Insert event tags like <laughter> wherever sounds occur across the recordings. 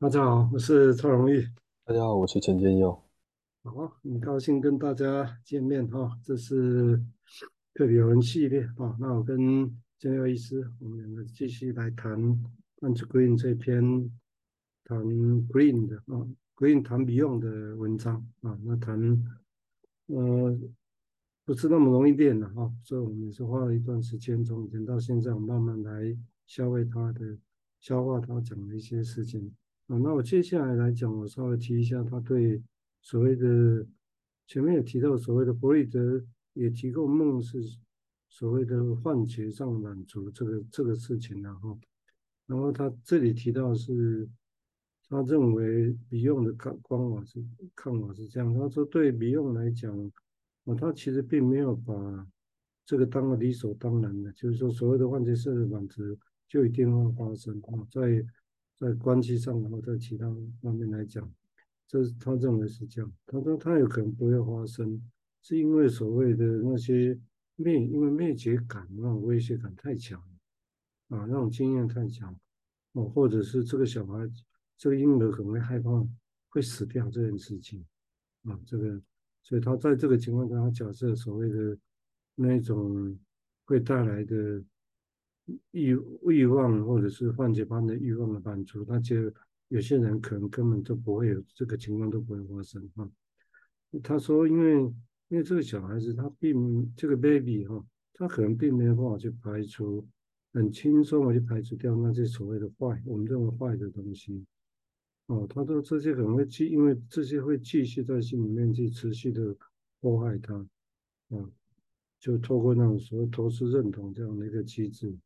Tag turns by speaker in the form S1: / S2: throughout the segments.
S1: 大家好，我是蔡荣裕。
S2: 大家好，我是陈建佑。
S1: 好，很高兴跟大家见面哈。这是特别有人系列啊。那我跟建佑医师，我们两个继续来谈《Punch Green》这篇谈 Green 的啊，Green 谈 Beyond 的文章啊。那谈呃不是那么容易练的哈，所以我们也是花了一段时间，从以前到现在，我慢慢来消化他的消化他讲的一些事情。啊，那我接下来来讲，我稍微提一下他对所谓的前面也提到所谓的弗洛伊德也提过梦是所谓的幻觉上满足这个这个事情，然后，然后他这里提到是他认为 Beyond 的看观法是看法是这样，他说对 Beyond 来讲，啊，他其实并没有把这个当个理所当然的，就是说所谓的幻觉式的满足就一定会发生啊，在。在关系上，然后在其他方面来讲，这是他认为是这样。他说他有可能不会发生，是因为所谓的那些灭，因为灭绝感那种威胁感太强啊，那种经验太强哦，或者是这个小孩，这个婴儿可能会害怕会死掉这件事情啊，这个，所以他在这个情况下，他假设所谓的那种会带来的。欲欲望或者是幻觉般的欲望的满足，那就有些人可能根本就不会有这个情况，都不会发生哈。他说，因为因为这个小孩子他并这个 baby 哈，他可能并没有办法去排除，很轻松的去排除掉那些所谓的坏，我们认为坏的东西。哦，他说这些可能会继，因为这些会继续在心里面去持续的迫害他，啊，就透过那种所谓投射认同这样的一个机制。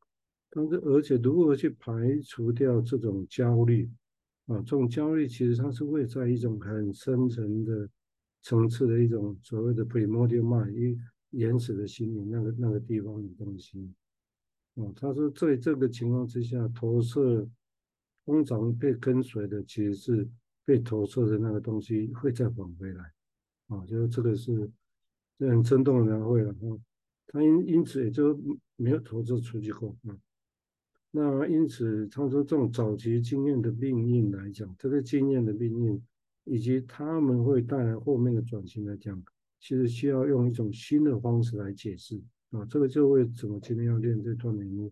S1: 但是，而且如何去排除掉这种焦虑啊？这种焦虑其实它是会在一种很深层的层次的一种所谓的 primordial mind，一原始的心灵那个那个地方的东西啊。他说，在这个情况之下，投射通常被跟随的其实是被投射的那个东西会再返回来啊。就是这个是这很生动的描绘了啊。他因因此也就没有投射出去过啊。那因此，他说这种早期经验的命运来讲，这个经验的命运，以及他们会带来后面的转型来讲，其实需要用一种新的方式来解释啊。这个就为什么今天要练这段内容，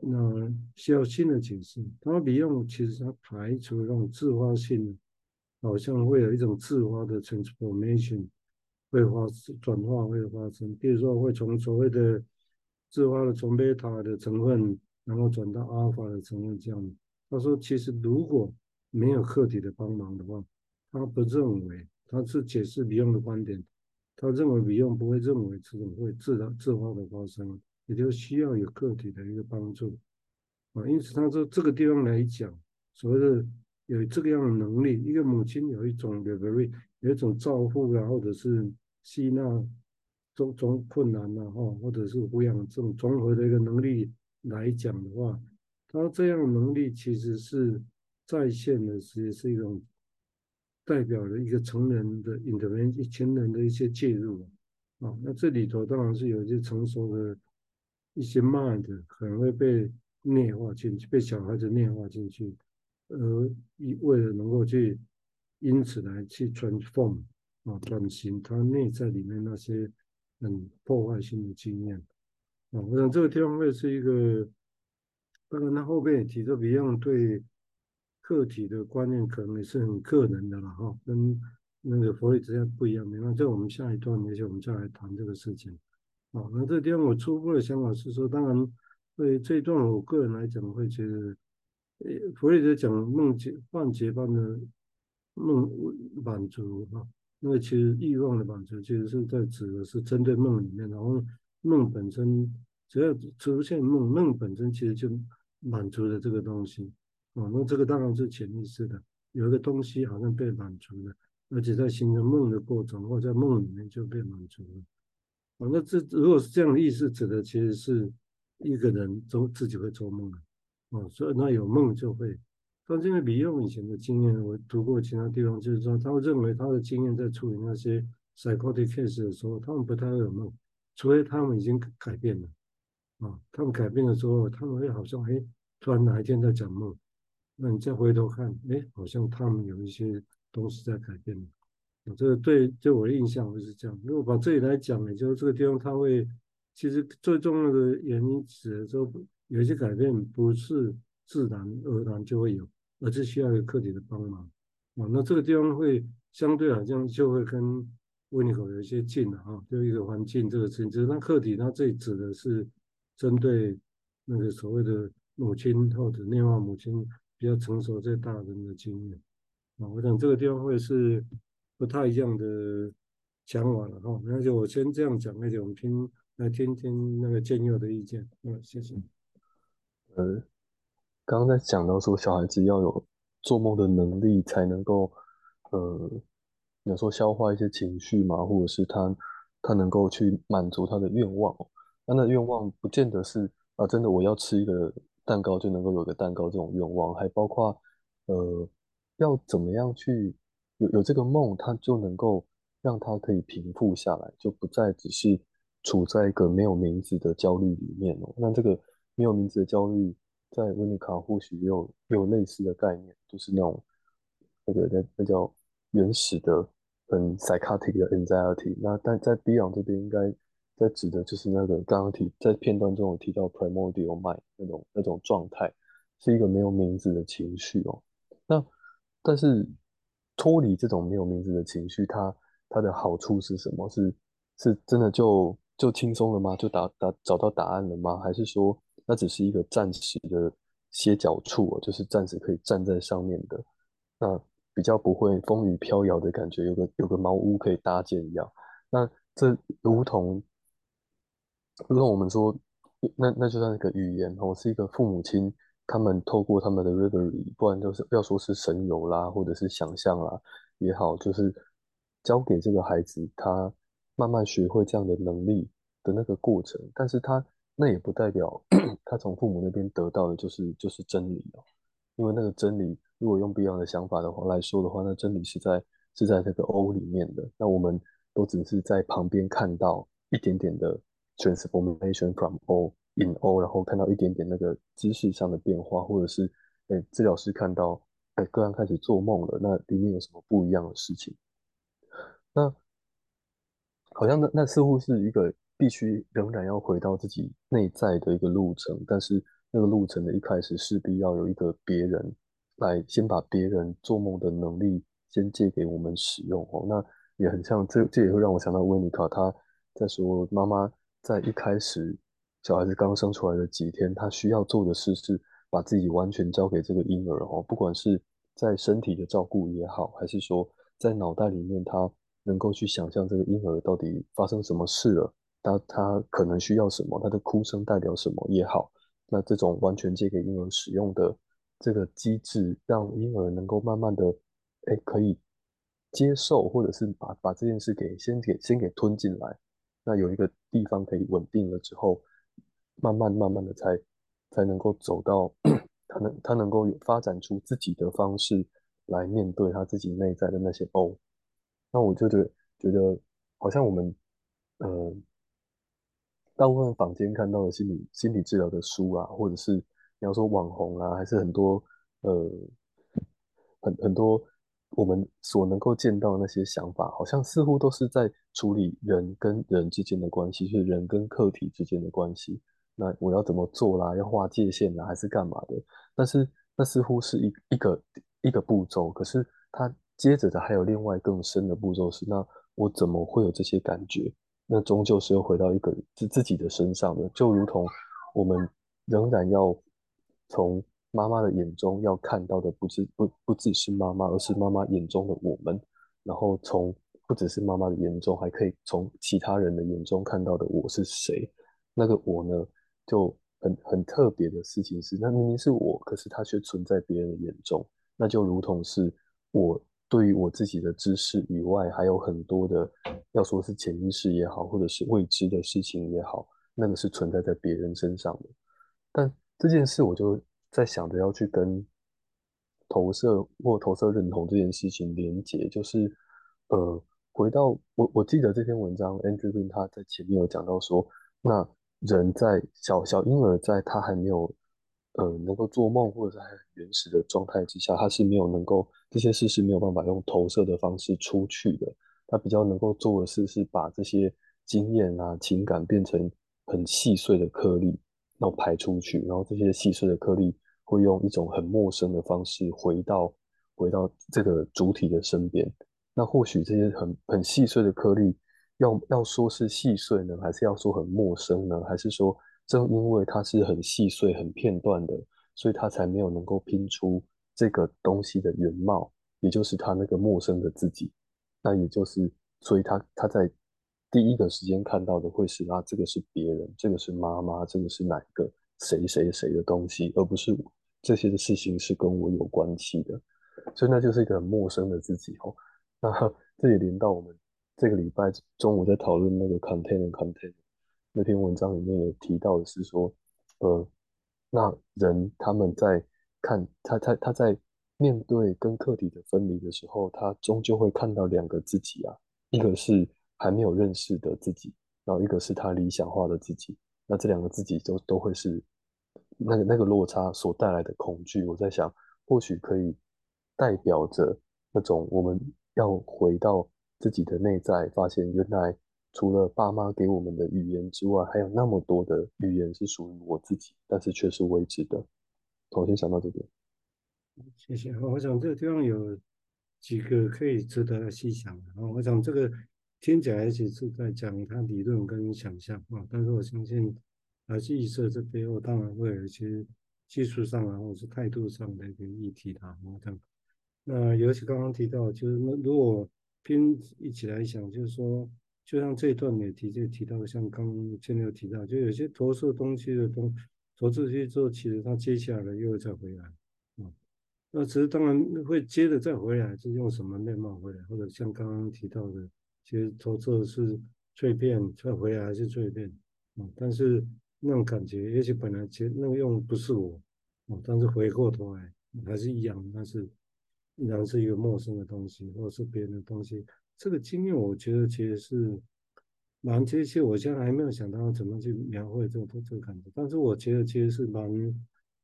S1: 那需要新的解释。他们 Beyond 其实他排除那种自发性的，好像会有一种自发的 transformation 会发转化会发生，比如说会从所谓的自发的从贝塔的成分。然后转到阿尔法的成分这样，他说其实如果没有客体的帮忙的话，他不认为他是解释比用的观点，他认为比用不会认为这种会自然自发的发生，也就需要有客体的一个帮助啊。因此他说这个地方来讲，所谓的有这个样的能力，一个母亲有一种 delivery 有一种照顾啊，或者是吸纳种种困难呐哈，或者是抚养这种综合的一个能力。来讲的话，他这样能力其实是在线的，其实是一种代表了一个成人的 intervention，成人的一些介入啊。那这里头当然是有一些成熟的一些 mind 可能会被内化进去，被小孩子内化进去，而为了能够去因此来去 transform 啊，转型他内在里面那些很破坏性的经验。啊，我想这个地方会是一个，当然他后边也提到 Beyond 对客体的观念可能也是很个人的了哈，跟那个弗洛伊德不一样。没关系，我们下一段也许我们再来谈这个事情。啊，那这个地方我初步的想法是说，当然对这一段我个人来讲会觉得，呃，弗洛伊德讲梦觉幻觉般的梦满足哈，那个其实欲望的满足其实是在指的是针对梦里面，然后。梦本身只要出现梦，梦本身其实就满足了这个东西啊。那这个当然是潜意识的，有一个东西好像被满足了，而且在形成梦的过程或在梦里面就被满足了。啊，那这如果是这样的意思，指的其实是一个人做自己会做梦啊。所以那有梦就会。但因为 Beyond 以前的经验，我读过其他地方，就是说他会认为他的经验在处理那些 psychotic case 的时候，他们不太会有梦。除非他们已经改变了，啊，他们改变的时候，他们会好像哎，突然哪一天在讲梦，那你再回头看，哎，好像他们有一些东西在改变。啊，这个对对我的印象会是这样。如果把这里来讲，也就是这个地方，它会其实最重要的原因，指的说有些改变不是自然而然就会有，而是需要有客体的帮忙。啊，那这个地方会相对好像就会跟温尼科有一些近了啊，就一个环境这个事情。只是那客体，它这里指的是针对那个所谓的母亲或者内化母亲比较成熟这大人的经验。啊，我想这个地方会是不太一样的想法了哈。那就我先这样讲，那就我们听来听听那个建佑的意见。嗯，谢谢。
S2: 呃，刚刚在讲到说小孩子要有。做梦的能力才能够，呃，有时候消化一些情绪嘛，或者是他他能够去满足他的愿望。那那愿望不见得是啊，真的我要吃一个蛋糕就能够有个蛋糕这种愿望，还包括呃，要怎么样去有有这个梦，他就能够让他可以平复下来，就不再只是处在一个没有名字的焦虑里面哦。那这个没有名字的焦虑。在温尼卡或许也有也有类似的概念，就是那种那个那那叫原始的很 psychotic 的 anxiety。那但在 Beyond 这边应该在指的就是那个刚刚提在片段中有提到 primordial mind 那种那种状态，是一个没有名字的情绪哦。那但是脱离这种没有名字的情绪，它它的好处是什么？是是真的就就轻松了吗？就答答找到答案了吗？还是说？那只是一个暂时的歇脚处，哦就是暂时可以站在上面的，那比较不会风雨飘摇的感觉，有个有个茅屋可以搭建一样。那这如同如果我们说，那那就像一个语言哦，是一个父母亲他们透过他们的 reverie，不然就是要说是神游啦，或者是想象啦也好，就是教给这个孩子他慢慢学会这样的能力的那个过程，但是他。那也不代表 <clears throat> 他从父母那边得到的就是就是真理哦，因为那个真理，如果用 Beyond 的想法的话来说的话，那真理是在是在那个 O 里面的。那我们都只是在旁边看到一点点的 transformation from O in O，然后看到一点点那个知识上的变化，或者是哎治疗师看到哎个案开始做梦了，那里面有什么不一样的事情？那好像那那似乎是一个。必须仍然要回到自己内在的一个路程，但是那个路程的一开始势必要有一个别人来先把别人做梦的能力先借给我们使用哦。那也很像，这这也会让我想到温尼卡他在说，妈妈在一开始小孩子刚生出来的几天，他需要做的事是把自己完全交给这个婴儿哦，不管是在身体的照顾也好，还是说在脑袋里面他能够去想象这个婴儿到底发生什么事了。他他可能需要什么，他的哭声代表什么也好，那这种完全借给婴儿使用的这个机制，让婴儿能够慢慢的，哎，可以接受，或者是把把这件事给先给先给吞进来，那有一个地方可以稳定了之后，慢慢慢慢的才才能够走到他能他能够有发展出自己的方式来面对他自己内在的那些 O，那我就觉得觉得好像我们，呃。大部分坊间看到的心理心理治疗的书啊，或者是你要说网红啊，还是很多呃很很多我们所能够见到那些想法，好像似乎都是在处理人跟人之间的关系，就是人跟客体之间的关系。那我要怎么做啦？要划界限啦，还是干嘛的？但是那似乎是一一个一个步骤，可是它接着的还有另外更深的步骤是，那我怎么会有这些感觉？那终究是又回到一个自自己的身上的，就如同我们仍然要从妈妈的眼中要看到的不只不不只是妈妈，而是妈妈眼中的我们。然后从不只是妈妈的眼中，还可以从其他人的眼中看到的我是谁。那个我呢，就很很特别的事情是，那明明是我，可是它却存在别人的眼中。那就如同是我。对于我自己的知识以外，还有很多的，要说是潜意识也好，或者是未知的事情也好，那个是存在在别人身上的。但这件事，我就在想着要去跟投射或投射认同这件事情连接，就是呃，回到我我记得这篇文章，Andrew Green 他在前面有讲到说，那人在小小婴儿在他还没有呃能够做梦或者是还很原始的状态之下，他是没有能够这些事是没有办法用投射的方式出去的。他比较能够做的事是把这些经验啊、情感变成很细碎的颗粒，然后排出去，然后这些细碎的颗粒会用一种很陌生的方式回到回到这个主体的身边。那或许这些很很细碎的颗粒，要要说是细碎呢，还是要说很陌生呢？还是说正因为它是很细碎、很片段的，所以它才没有能够拼出这个东西的原貌，也就是他那个陌生的自己。那也就是，所以他他在第一个时间看到的会是啊，这个是别人，这个是妈妈，这个是哪一个谁谁谁的东西，而不是这些的事情是跟我有关系的。所以那就是一个很陌生的自己哦。那这也连到我们这个礼拜中午在讨论那个 container content 那篇文章里面有提到的是说，呃，那人他们在看他他他在。面对跟客体的分离的时候，他终究会看到两个自己啊，一个是还没有认识的自己，然后一个是他理想化的自己。那这两个自己都都会是那个那个落差所带来的恐惧。我在想，或许可以代表着那种我们要回到自己的内在，发现原来除了爸妈给我们的语言之外，还有那么多的语言是属于我自己，但是却是未知的。我先想到这边。
S1: 谢谢。我想这个地方有几个可以值得细想的。我想这个听起来其实是在讲他理论跟想象啊，但是我相信还是预测这边，我当然会有一些技术上啊，或者是态度上的一个议题啊。我想，那尤其刚刚提到，就是那如果拼一起来想，就是说，就像这一段也提就提到，像刚刚前面有提到，就有些投射东西的东投射去之后，其实它接下来又会再回来。啊那其实当然会接着再回来，是用什么面貌回来？或者像刚刚提到的，其实投射是碎片，再回来还是碎片啊？但是那种感觉，也许本来其实那个用不是我哦，但是回过头来还是一样，但是依然是一个陌生的东西，或者是别人的东西。这个经验我觉得其实是蛮贴切。我现在还没有想到怎么去描绘这个这个感觉，但是我觉得其实是蛮。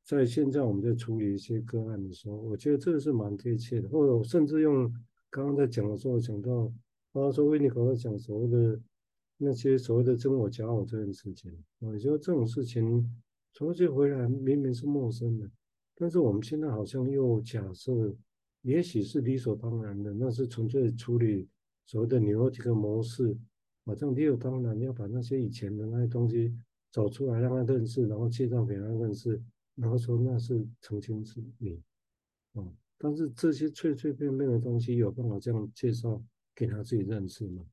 S1: 在现在我们在处理一些个案的时候，我觉得这个是蛮贴切的。或者我甚至用刚刚在讲的时候讲到，包括说维尼口在讲所谓的那些所谓的真我假我这件事情，我觉得这种事情重新回来明明是陌生的，但是我们现在好像又假设，也许是理所当然的，那是纯粹处理所谓的 neurotic 模式，好像理所当然要把那些以前的那些东西找出来让他认识，然后介绍给他认识。然后说那是曾经是你，哦，但是这些脆脆片片的东西有办法这样介绍给他自己认识吗？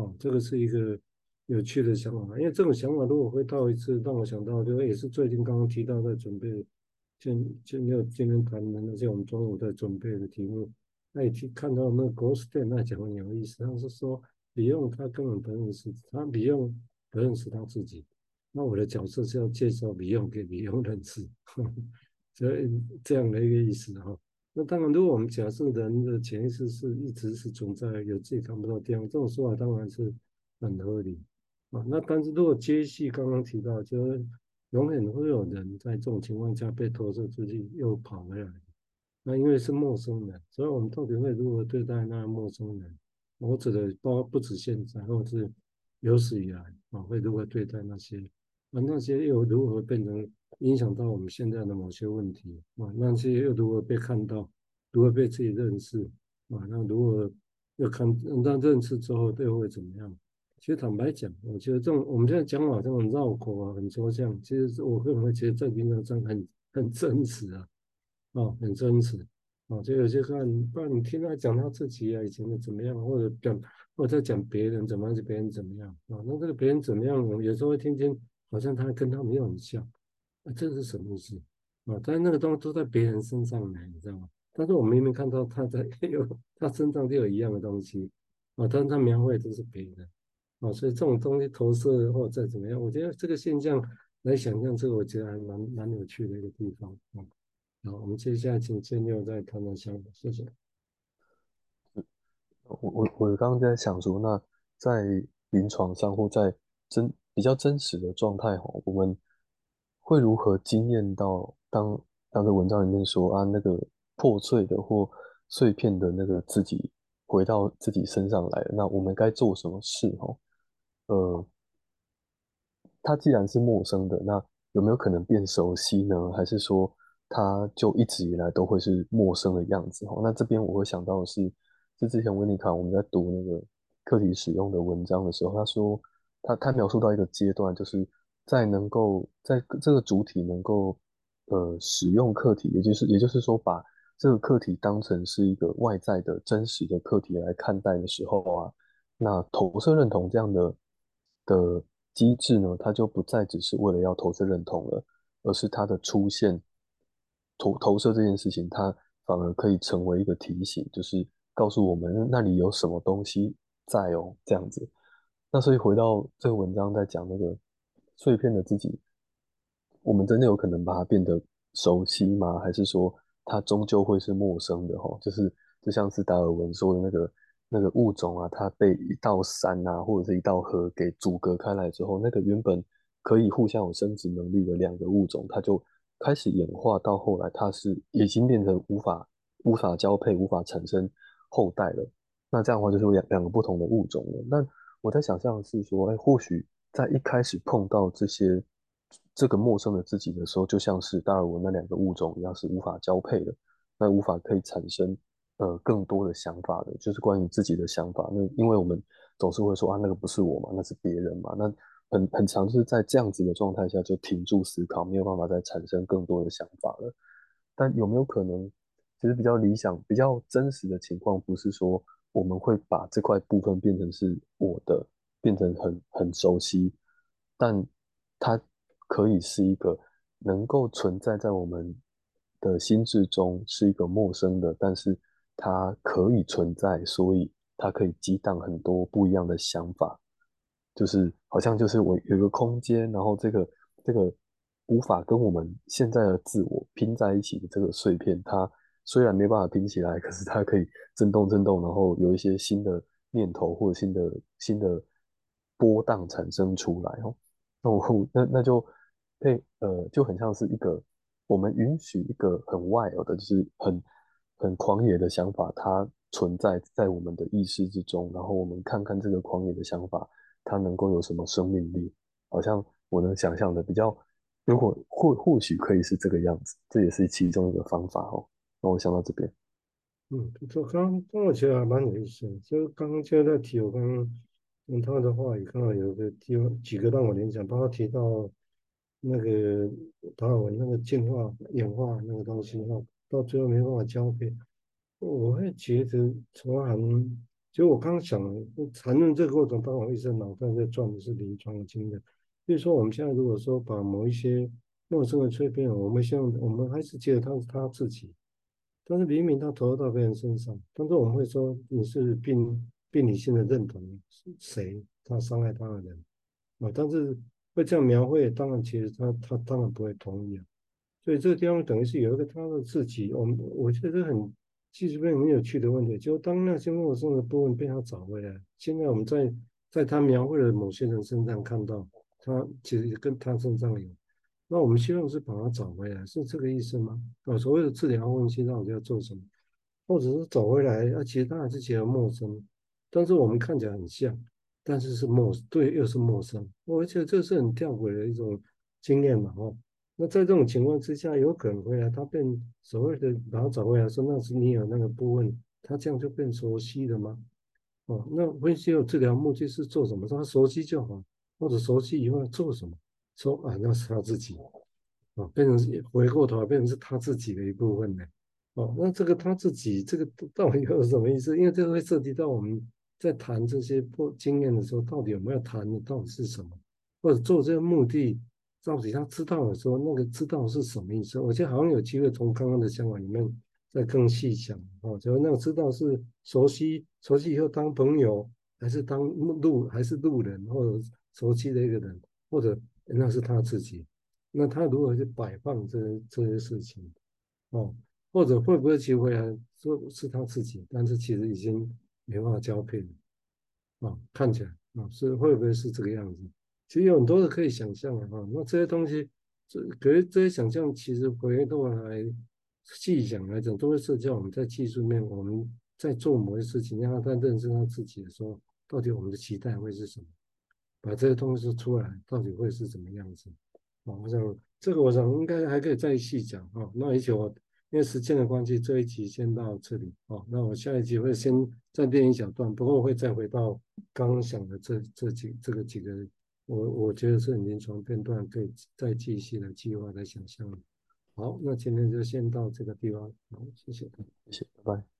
S1: 哦，这个是一个有趣的想法，因为这种想法如果会到一次，让我想到就也是最近刚刚提到在准备，今今天今天谈的那些我们中午在准备的题目，那一听看到那个 g o s t e n 那讲很有意思，他是说李用他根本不认识他李用不认识他自己。那我的角色是要介绍李用给李用认识，<laughs> 所以这样的一个意思哈。那当然，如果我们假设人的潜意识是一直是存在，有自己看不到的地方，这种说法当然是很合理啊。那但是如果接续刚刚提到，就是永远会有人在这种情况下被投射出去，又跑回来。那因为是陌生人，所以我们到底会如何对待那陌生人？我指的包括不止现在，或者是有史以来啊，会如何对待那些？啊，那些又如何变成影响到我们现在的某些问题啊？那些又如何被看到，如何被自己认识啊？那如何又看那认识之后又会怎么样？其实坦白讲，我觉得这种我们现在讲法这种绕口啊，很抽象。其实我会不会觉得这平常上很很真实啊？啊，很真实啊！就有些看，不然你听他讲他自己啊，以前的怎么样，或者讲或者在讲别人怎么样，就别人怎么样啊？那这个别人怎么样，我有时候会听听。好像他跟他没有很像，啊，这是什么意思啊？但是那个东西都在别人身上来，你知道吗？但是我明明看到他在 <laughs> 有他身上就有一样的东西啊，但是他描绘都是别人啊，所以这种东西投射或者再怎么样，我觉得这个现象来想象这个，我觉得还蛮蛮有趣的一个地方啊。好，我们接下来请建六再谈谈想法，谢谢。
S2: 我我我刚刚在想说，那在临床上或在真。比较真实的状态哈，我们会如何惊艳到当当个文章里面说啊，那个破碎的或碎片的那个自己回到自己身上来了，那我们该做什么事？哦，呃，他既然是陌生的，那有没有可能变熟悉呢？还是说他就一直以来都会是陌生的样子？哦，那这边我会想到的是，是之前温尼卡我们在读那个。课题使用的文章的时候，他说他他描述到一个阶段，就是在能够在这个主体能够呃使用课题，也就是也就是说把这个课题当成是一个外在的真实的课题来看待的时候啊，那投射认同这样的的机制呢，它就不再只是为了要投射认同了，而是它的出现投投射这件事情，它反而可以成为一个提醒，就是告诉我们那里有什么东西。在哦，这样子，那所以回到这个文章在讲那个碎片的自己，我们真的有可能把它变得熟悉吗？还是说它终究会是陌生的？哈，就是就像是达尔文说的那个那个物种啊，它被一道山啊或者是一道河给阻隔开来之后，那个原本可以互相有生殖能力的两个物种，它就开始演化到后来，它是已经变成无法无法交配、无法产生后代了。那这样的话就是两两个不同的物种了。那我在想象是说，哎，或许在一开始碰到这些这个陌生的自己的时候，就像是达尔文那两个物种一样，是无法交配的，那无法可以产生呃更多的想法的，就是关于自己的想法。那因为我们总是会说啊，那个不是我嘛，那是别人嘛。那很很常就是在这样子的状态下就停住思考，没有办法再产生更多的想法了。但有没有可能，其实比较理想、比较真实的情况，不是说。我们会把这块部分变成是我的，变成很很熟悉，但它可以是一个能够存在在我们的心智中，是一个陌生的，但是它可以存在，所以它可以激荡很多不一样的想法，就是好像就是我有一个空间，然后这个这个无法跟我们现在的自我拼在一起的这个碎片，它。虽然没办法拼起来，可是它可以震动震动，然后有一些新的念头或者新的新的波荡产生出来哦。那我那那就配呃就很像是一个我们允许一个很 wild 的，就是很很狂野的想法，它存在在我们的意识之中，然后我们看看这个狂野的想法，它能够有什么生命力？好像我能想象的比较，如果或或许可以是这个样子，这也是其中一个方法哦。那我想到这边，
S1: 嗯，就刚刚我觉得还蛮有意思的，就刚刚就在提，我刚刚用他的话也看到有个提几个让我联想，包括提到那个达尔文那个进化演化那个东西，哈，到最后没办法交配，我会觉得从很，就我刚刚想谈论这个过程，当我一直脑袋在转的是临床经验，所以说我们现在如果说把某一些陌生的碎片，我们像我们还是觉得他是他自己。但是明明他投入到别人身上，但是我们会说你是病病理性的认同谁？他伤害他的人啊，但是会这样描绘，当然其实他他当然不会同意啊。所以这个地方等于是有一个他的自己，我们我觉得很其实很有趣的问题，就当那些陌生的部分被他找回来，现在我们在在他描绘的某些人身上看到，他其实跟他身上有。那我们希望是把它找回来，是这个意思吗？啊，所谓的治疗分析到底要做什么？或者是找回来？啊，其实他还是觉得陌生，但是我们看起来很像，但是是陌对，又是陌生。我觉得这是很吊诡的一种经验嘛，哈。那在这种情况之下，有可能回来，他变所谓的把它找回来，说那是你有那个部分，他这样就变熟悉了吗？哦，那分析有治疗目的是做什么？他熟悉就好，或者熟悉以后要做什么？说啊，那是他自己，啊，变成回过头来变成是他自己的一部分呢，哦，那这个他自己这个到底有什么意思？因为这个会涉及到我们在谈这些不经验的时候，到底有没有谈的到底是什么，或者做这个目的到底他知道的时候，那个知道是什么意思？我觉得好像有机会从刚刚的想法里面再更细想，哦，就那个知道是熟悉，熟悉以后当朋友，还是当路，还是路人，或者熟悉的一个人，或者。那是他自己，那他如何去摆放这些这些事情，哦，或者会不会机会啊？说是他自己，但是其实已经没办法交配了，啊，看起来啊，是会不会是这个样子？其实有很多的可以想象的哈。那这些东西这可是这些想象其实回过来细想来讲，都会涉及到我们在技术面，我们在做某些事情，让他认识他自己的时候，到底我们的期待会是什么？把这些东西出来，到底会是怎么样子？啊，我想这个我想应该还可以再细讲啊。那而且我因为时间的关系，这一集先到这里啊。那我下一集会先暂停一小段，不过我会再回到刚刚想的这这几这个几个，我我觉得是临床片段，可以再继续的计划来想象。好，那今天就先到这个地方。好，谢谢，
S2: 谢谢，拜拜。